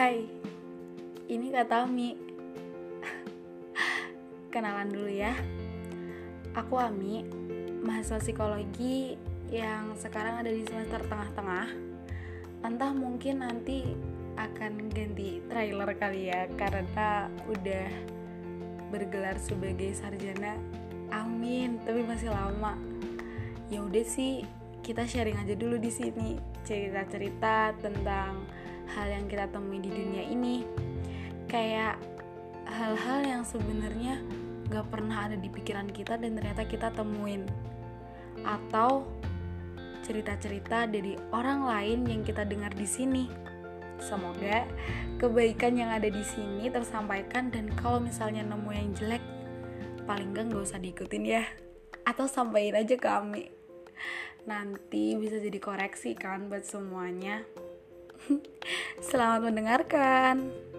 Hai, ini Kak Tami. Kenalan dulu ya. Aku Ami, mahasiswa psikologi yang sekarang ada di semester tengah-tengah. Entah mungkin nanti akan ganti trailer kali ya karena udah bergelar sebagai sarjana. Amin, tapi masih lama. Ya udah sih, kita sharing aja dulu di sini cerita-cerita tentang hal yang kita temui di dunia ini kayak hal-hal yang sebenarnya gak pernah ada di pikiran kita dan ternyata kita temuin atau cerita-cerita dari orang lain yang kita dengar di sini. Semoga kebaikan yang ada di sini tersampaikan dan kalau misalnya nemu yang jelek, paling gak gak usah diikutin ya. Atau sampaikan aja ke Ami. Nanti bisa jadi koreksi kan buat semuanya. Selamat mendengarkan.